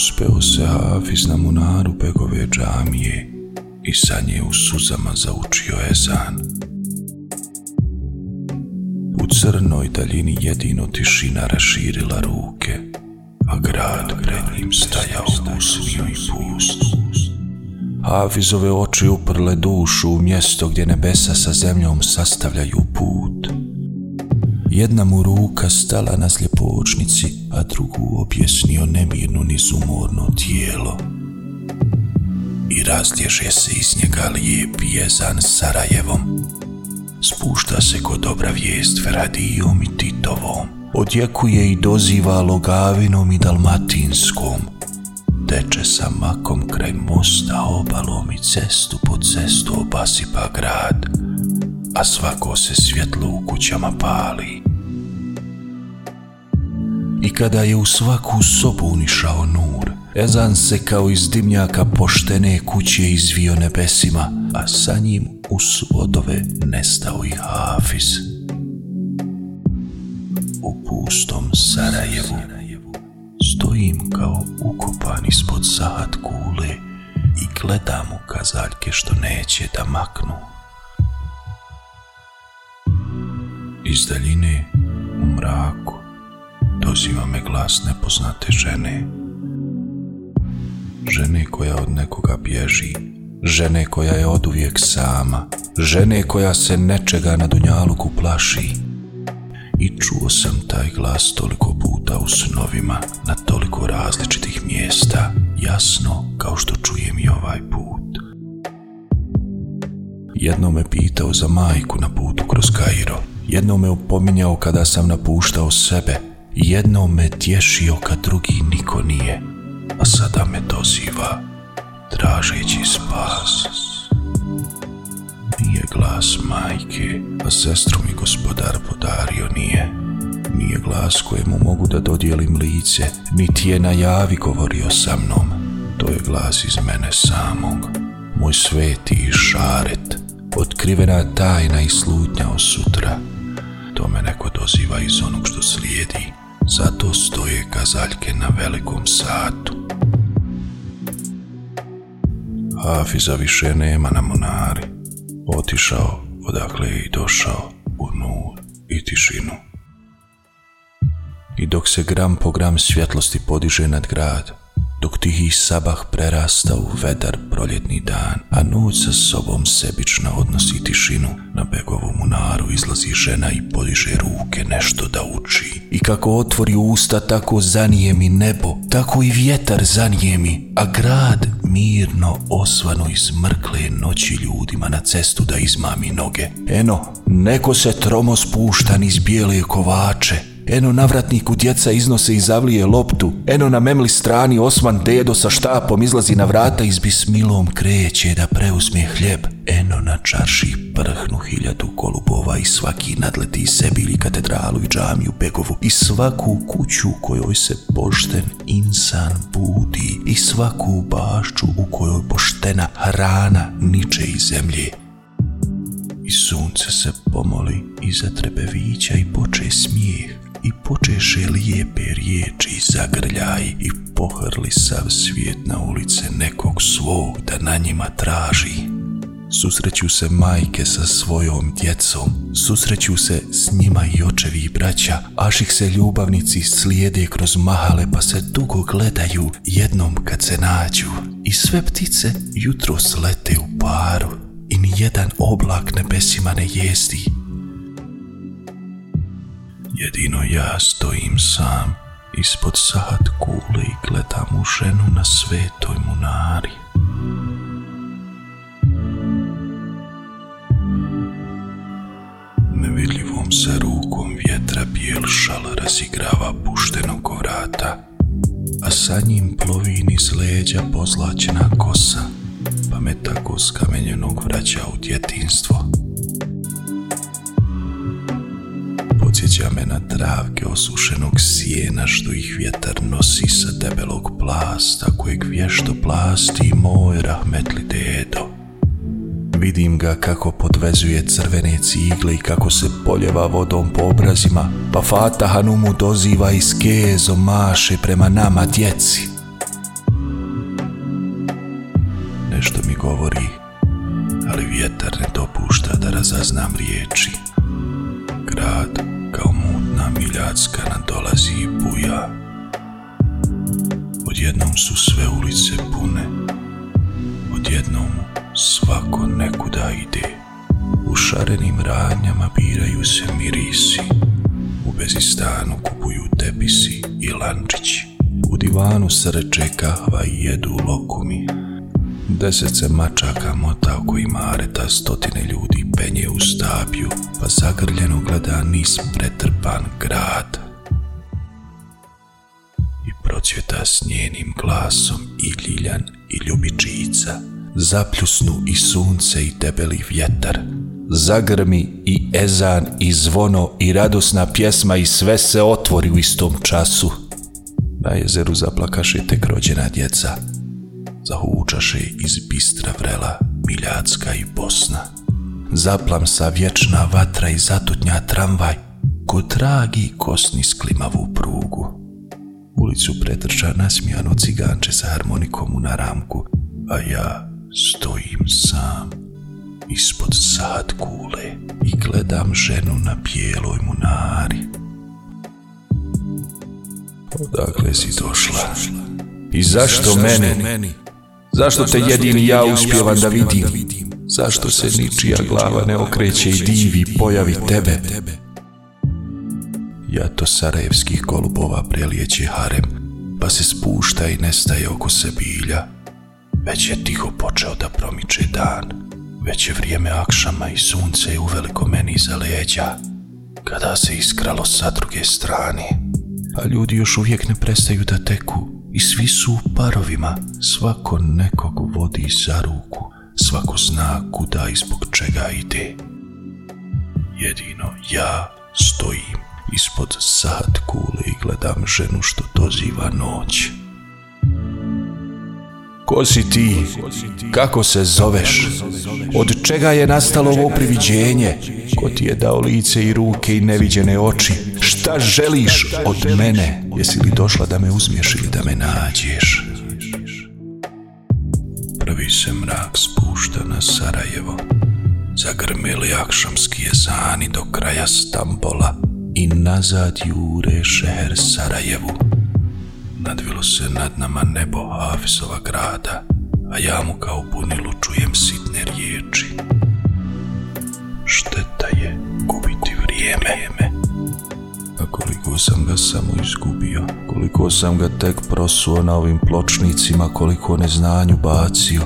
Uspeo se Hafiz na munaru begove džamije i sa nje u suzama zaučio ezan. U crnoj daljini jedino tišina raširila ruke, a grad pred njim stajao usmio i pust. Hafizove oči uprle dušu u mjesto gdje nebesa sa zemljom sastavljaju put. Jedna mu ruka stala na sljepočnici, a drugu objesnio nemirno nizumorno tijelo. I razdježe se iz njega lijep jezan Sarajevom. Spušta se ko dobra vijest Feradijom i Titovom. Odjekuje i doziva Logavinom i Dalmatinskom. Teče sa makom kraj mosta obalom i cestu po cestu obasipa grad, a svako se svjetlo u kućama pali. I kada je u svaku sobu unišao nur, Ezan se kao iz dimnjaka poštene kuće izvio nebesima, a sa njim u svodove nestao i Hafiz. U pustom Sarajevu stojim kao ukopan ispod sahat kule i gledam u kazaljke što neće da maknu. Iz daljine, u mraku, doziva me glas nepoznate žene. Žene koja od nekoga bježi, žene koja je oduvijek sama, žene koja se nečega na Dunjaluku plaši. I čuo sam taj glas toliko puta u snovima, na toliko različitih mjesta, jasno kao što čujem i ovaj put. Jedno me pitao za majku na putu kroz Kairo, jedno me upominjao kada sam napuštao sebe, jedno me tješio kad drugi niko nije, a sada me doziva, tražeći spas. Nije glas majke, a sestru mi gospodar podario nije. Nije glas kojemu mogu da dodijelim lice, niti je na javi govorio sa mnom. To je glas iz mene samog, moj sveti i šaret, otkrivena tajna i slutnja od sutra. To me neko doziva iz onog što slijedi, zato stoje kazaljke na velikom satu. Hafiza više nema na monari. Otišao odakle i došao u nur i tišinu. I dok se gram po gram svjetlosti podiže nad grad, tihi sabah prerasta u vedar proljetni dan, a noć sa sobom sebična odnosi tišinu, na begovu munaru izlazi žena i podiže ruke nešto da uči. I kako otvori usta, tako zanijemi nebo, tako i vjetar zanijemi, a grad mirno osvano iz mrkle noći ljudima na cestu da izmami noge. Eno, neko se tromo spušta niz bijele kovače, Eno navratniku djeca iznose i zavlije loptu. Eno na memli strani Osman dedo sa štapom izlazi na vrata i s bismilom kreće da preuzme hljeb. Eno na čarši prhnu hiljadu golubova i svaki nadleti sebi ili katedralu i džamiju Begovu i svaku kuću u kojoj se pošten insan budi i svaku bašću u kojoj poštena hrana niče iz zemlje. I sunce se pomoli iza trebevića i poče smijeh i počeše lijepe riječi zagrljaj i pohrli sav svijet na ulice nekog svog da na njima traži. Susreću se majke sa svojom djecom, susreću se s njima i očevi i braća, až ih se ljubavnici slijede kroz mahale pa se dugo gledaju jednom kad se nađu. I sve ptice jutro slete u paru i ni jedan oblak nebesima ne jesti, Jedino ja stojim sam ispod sahat kule i gledam u ženu na svetoj munari. Nevidljivom se rukom vjetra bijel šal razigrava pušteno vrata, a sa njim plovi niz leđa pozlačena kosa, pa me tako skamenjenog vraća u djetinstvo. Podsjeća me na travke osušenog sjena što ih vjetar nosi sa debelog plasta kojeg vješto plasti moj rahmetli dedo. Vidim ga kako podvezuje crvene cigle i kako se poljeva vodom po obrazima, pa Fata Hanumu doziva i skezo maše prema nama djeci. nešto mi govori, ali vjetar ne dopušta da razaznam riječi. Grad miljacka nadolazi i buja. Odjednom su sve ulice pune, odjednom svako nekuda ide. U šarenim radnjama biraju se mirisi, u bezistanu kupuju tepisi i lančići. U divanu srče kahva i jedu lokumi. Deset se mačaka mota oko imareta, stotine ljudi penje u stapju, pa zagrljeno gleda nis pretrpan grad. I procvjeta s njenim glasom i ljiljan i ljubičica, zapljusnu i sunce i debeli vjetar, zagrmi i ezan i zvono i radosna pjesma i sve se otvori u istom času. Na jezeru zaplakaše tek rođena djeca, zahučaše iz bistra vrela Miljacka i Bosna. Zaplam sa vječna vatra i zatutnja tramvaj, ko tragi kosni sklimavu prugu. Ulicu pretrča nasmijano ciganče sa harmonikom u naramku, a ja stojim sam ispod sad kule i gledam ženu na bijeloj munari. Odakle si došla? I zašto meni? Zašto te jedini ja uspjevam da vidim? Zašto se ničija glava ne okreće i divi pojavi tebe? Ja to sarajevskih golubova prelijeće harem, pa se spušta i nestaje oko se bilja. Već je tiho počeo da promiče dan. Već je vrijeme akšama i sunce je uveliko meni iza leđa, kada se iskralo sa druge strane. A ljudi još uvijek ne prestaju da teku i svi su u parovima. Svako nekog vodi za ruku, svako zna kuda i zbog čega ide. Jedino ja stojim ispod sad kule i gledam ženu što doziva noć. Ko si ti? Kako se zoveš? Od čega je nastalo ovo priviđenje? Ko ti je dao lice i ruke i neviđene oči? Šta želiš od mene? Jesi li došla da me uzmiješ ili da me nađeš? Se mrak spušta na Sarajevo. Zagrmili akšamski jezani do kraja Stambola i nazad jure šeher Sarajevu nadvilo se nad nama nebo Hafizova grada, a ja mu kao bunilu čujem sitne riječi. Šteta je gubiti vrijeme. A koliko sam ga samo izgubio, koliko sam ga tek prosuo na ovim pločnicima, koliko neznanju bacio,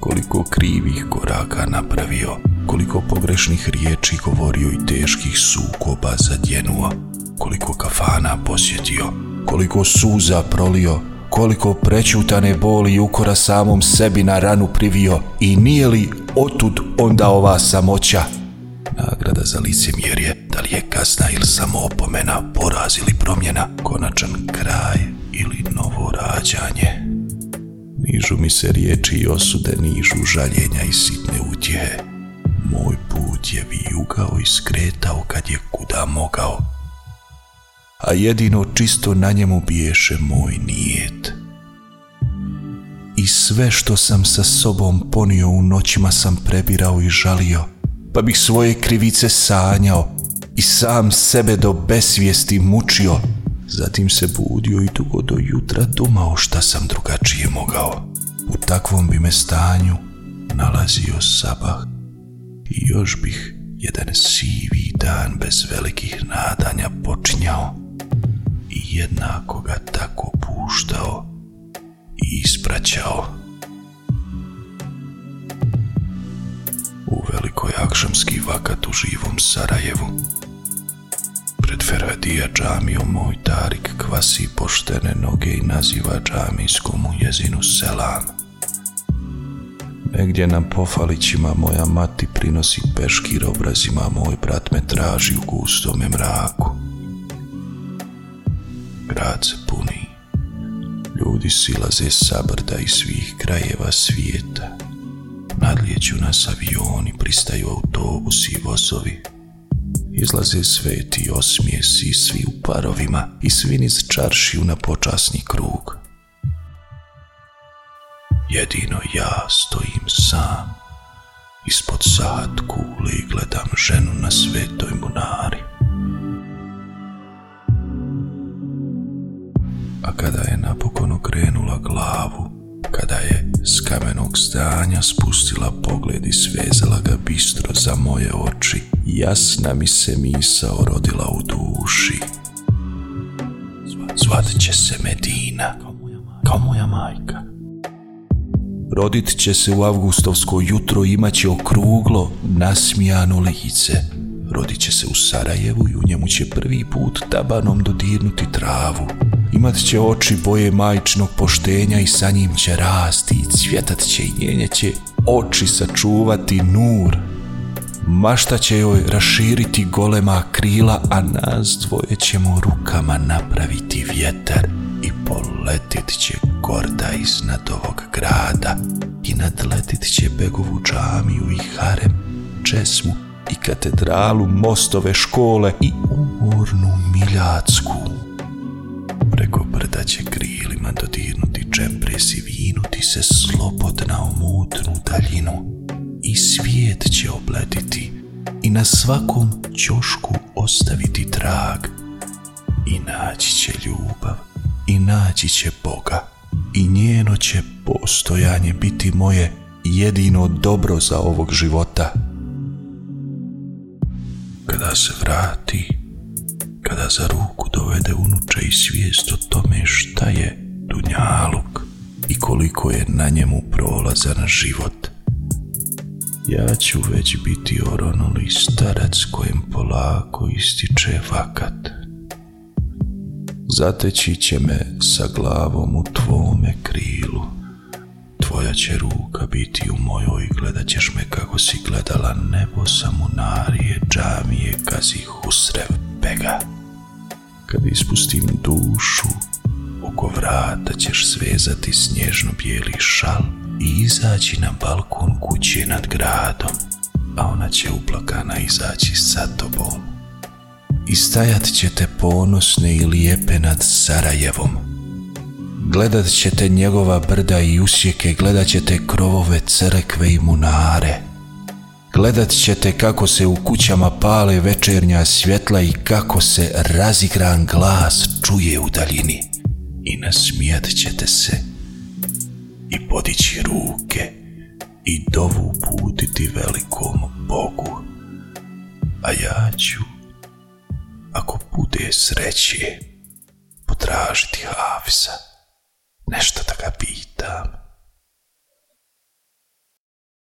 koliko krivih koraka napravio, koliko pogrešnih riječi govorio i teških sukoba zadjenuo, koliko kafana posjetio, koliko suza prolio, koliko prećutane boli i ukora samom sebi na ranu privio i nije li otud onda ova samoća? Nagrada za licemjerje, da li je kasna ili samo opomena, poraz ili promjena, konačan kraj ili novo rađanje. Nižu mi se riječi i osude, nižu žaljenja i sitne utjehe. Moj put je vijugao i skretao kad je kuda mogao, a jedino čisto na njemu biješe moj nijet. I sve što sam sa sobom ponio u noćima sam prebirao i žalio, pa bih svoje krivice sanjao i sam sebe do besvijesti mučio, zatim se budio i dugo do jutra dumao šta sam drugačije mogao. U takvom bi me stanju nalazio sabah i još bih jedan sivi dan bez velikih nadanja počinjao i jednako ga tako puštao i ispraćao. U velikoj akšamski vakat u živom Sarajevu, pred Ferhadija džamijom moj Tarik kvasi poštene noge i naziva džamijskom u jezinu selam. Negdje na pofalićima moja mati prinosi peškir obrazima, moj brat me traži u gustome mraku grad se puni. Ljudi silaze sa brda i svih krajeva svijeta. Nadlijeću nas avioni, pristaju autobusi i vozovi. Izlaze sveti osmijesi, svi u parovima i svi niz čaršiju na počasni krug. jedino ja stojim sam. Ispod sad kule i gledam ženu na svetoj munari. A kada je napokon okrenula glavu, kada je s kamenog stanja spustila pogled i svezala ga bistro za moje oči, jasna mi se misao rodila u duši. Zvat će se Medina, kao moja majka. Rodit će se u avgustovsko jutro, imat će okruglo, nasmijano lice. Rodit će se u Sarajevu i u njemu će prvi put tabanom dodirnuti travu. Imat će oči boje majčnog poštenja i sa njim će rasti i cvjetat će i njenje će oči sačuvati nur. Mašta će joj raširiti golema krila, a nas dvoje ćemo rukama napraviti vjetar i poletit će gorda iznad ovog grada i nadletit će Begovu džamiju i harem, česmu i katedralu, mostove, škole i umornu Miljacku. Preko brda će krilima dodirnuti čempres i vinuti se slobodna u mutnu daljinu i svijet će obletiti i na svakom ćošku ostaviti trag i naći će ljubav i naći će Boga i njeno će postojanje biti moje jedino dobro za ovog života. Kada se vrati, kada za ruku dovede unuče i svijest o tome šta je Dunjaluk i koliko je na njemu prolazan život, ja ću već biti oronuli starac kojem polako ističe vakat. Zateći će me sa glavom u tvome krilu. Tvoja će ruka biti u mojoj, gledat ćeš me kako si gledala nebo sa munarije, džamije, kazi husrev pega. Kad ispustim dušu, oko vrata ćeš svezati snježno bijeli šal i izaći na balkon kuće nad gradom, a ona će uplakana izaći sa tobom i stajat ćete ponosne i lijepe nad Sarajevom. Gledat ćete njegova brda i usjeke, gledat ćete krovove crkve i munare. Gledat ćete kako se u kućama pale večernja svjetla i kako se razigran glas čuje u daljini. I nasmijat ćete se i podići ruke i dovu putiti velikom Bogu. A ja ću ako bude sreće, potražiti Hafisa, nešto da ga pitam.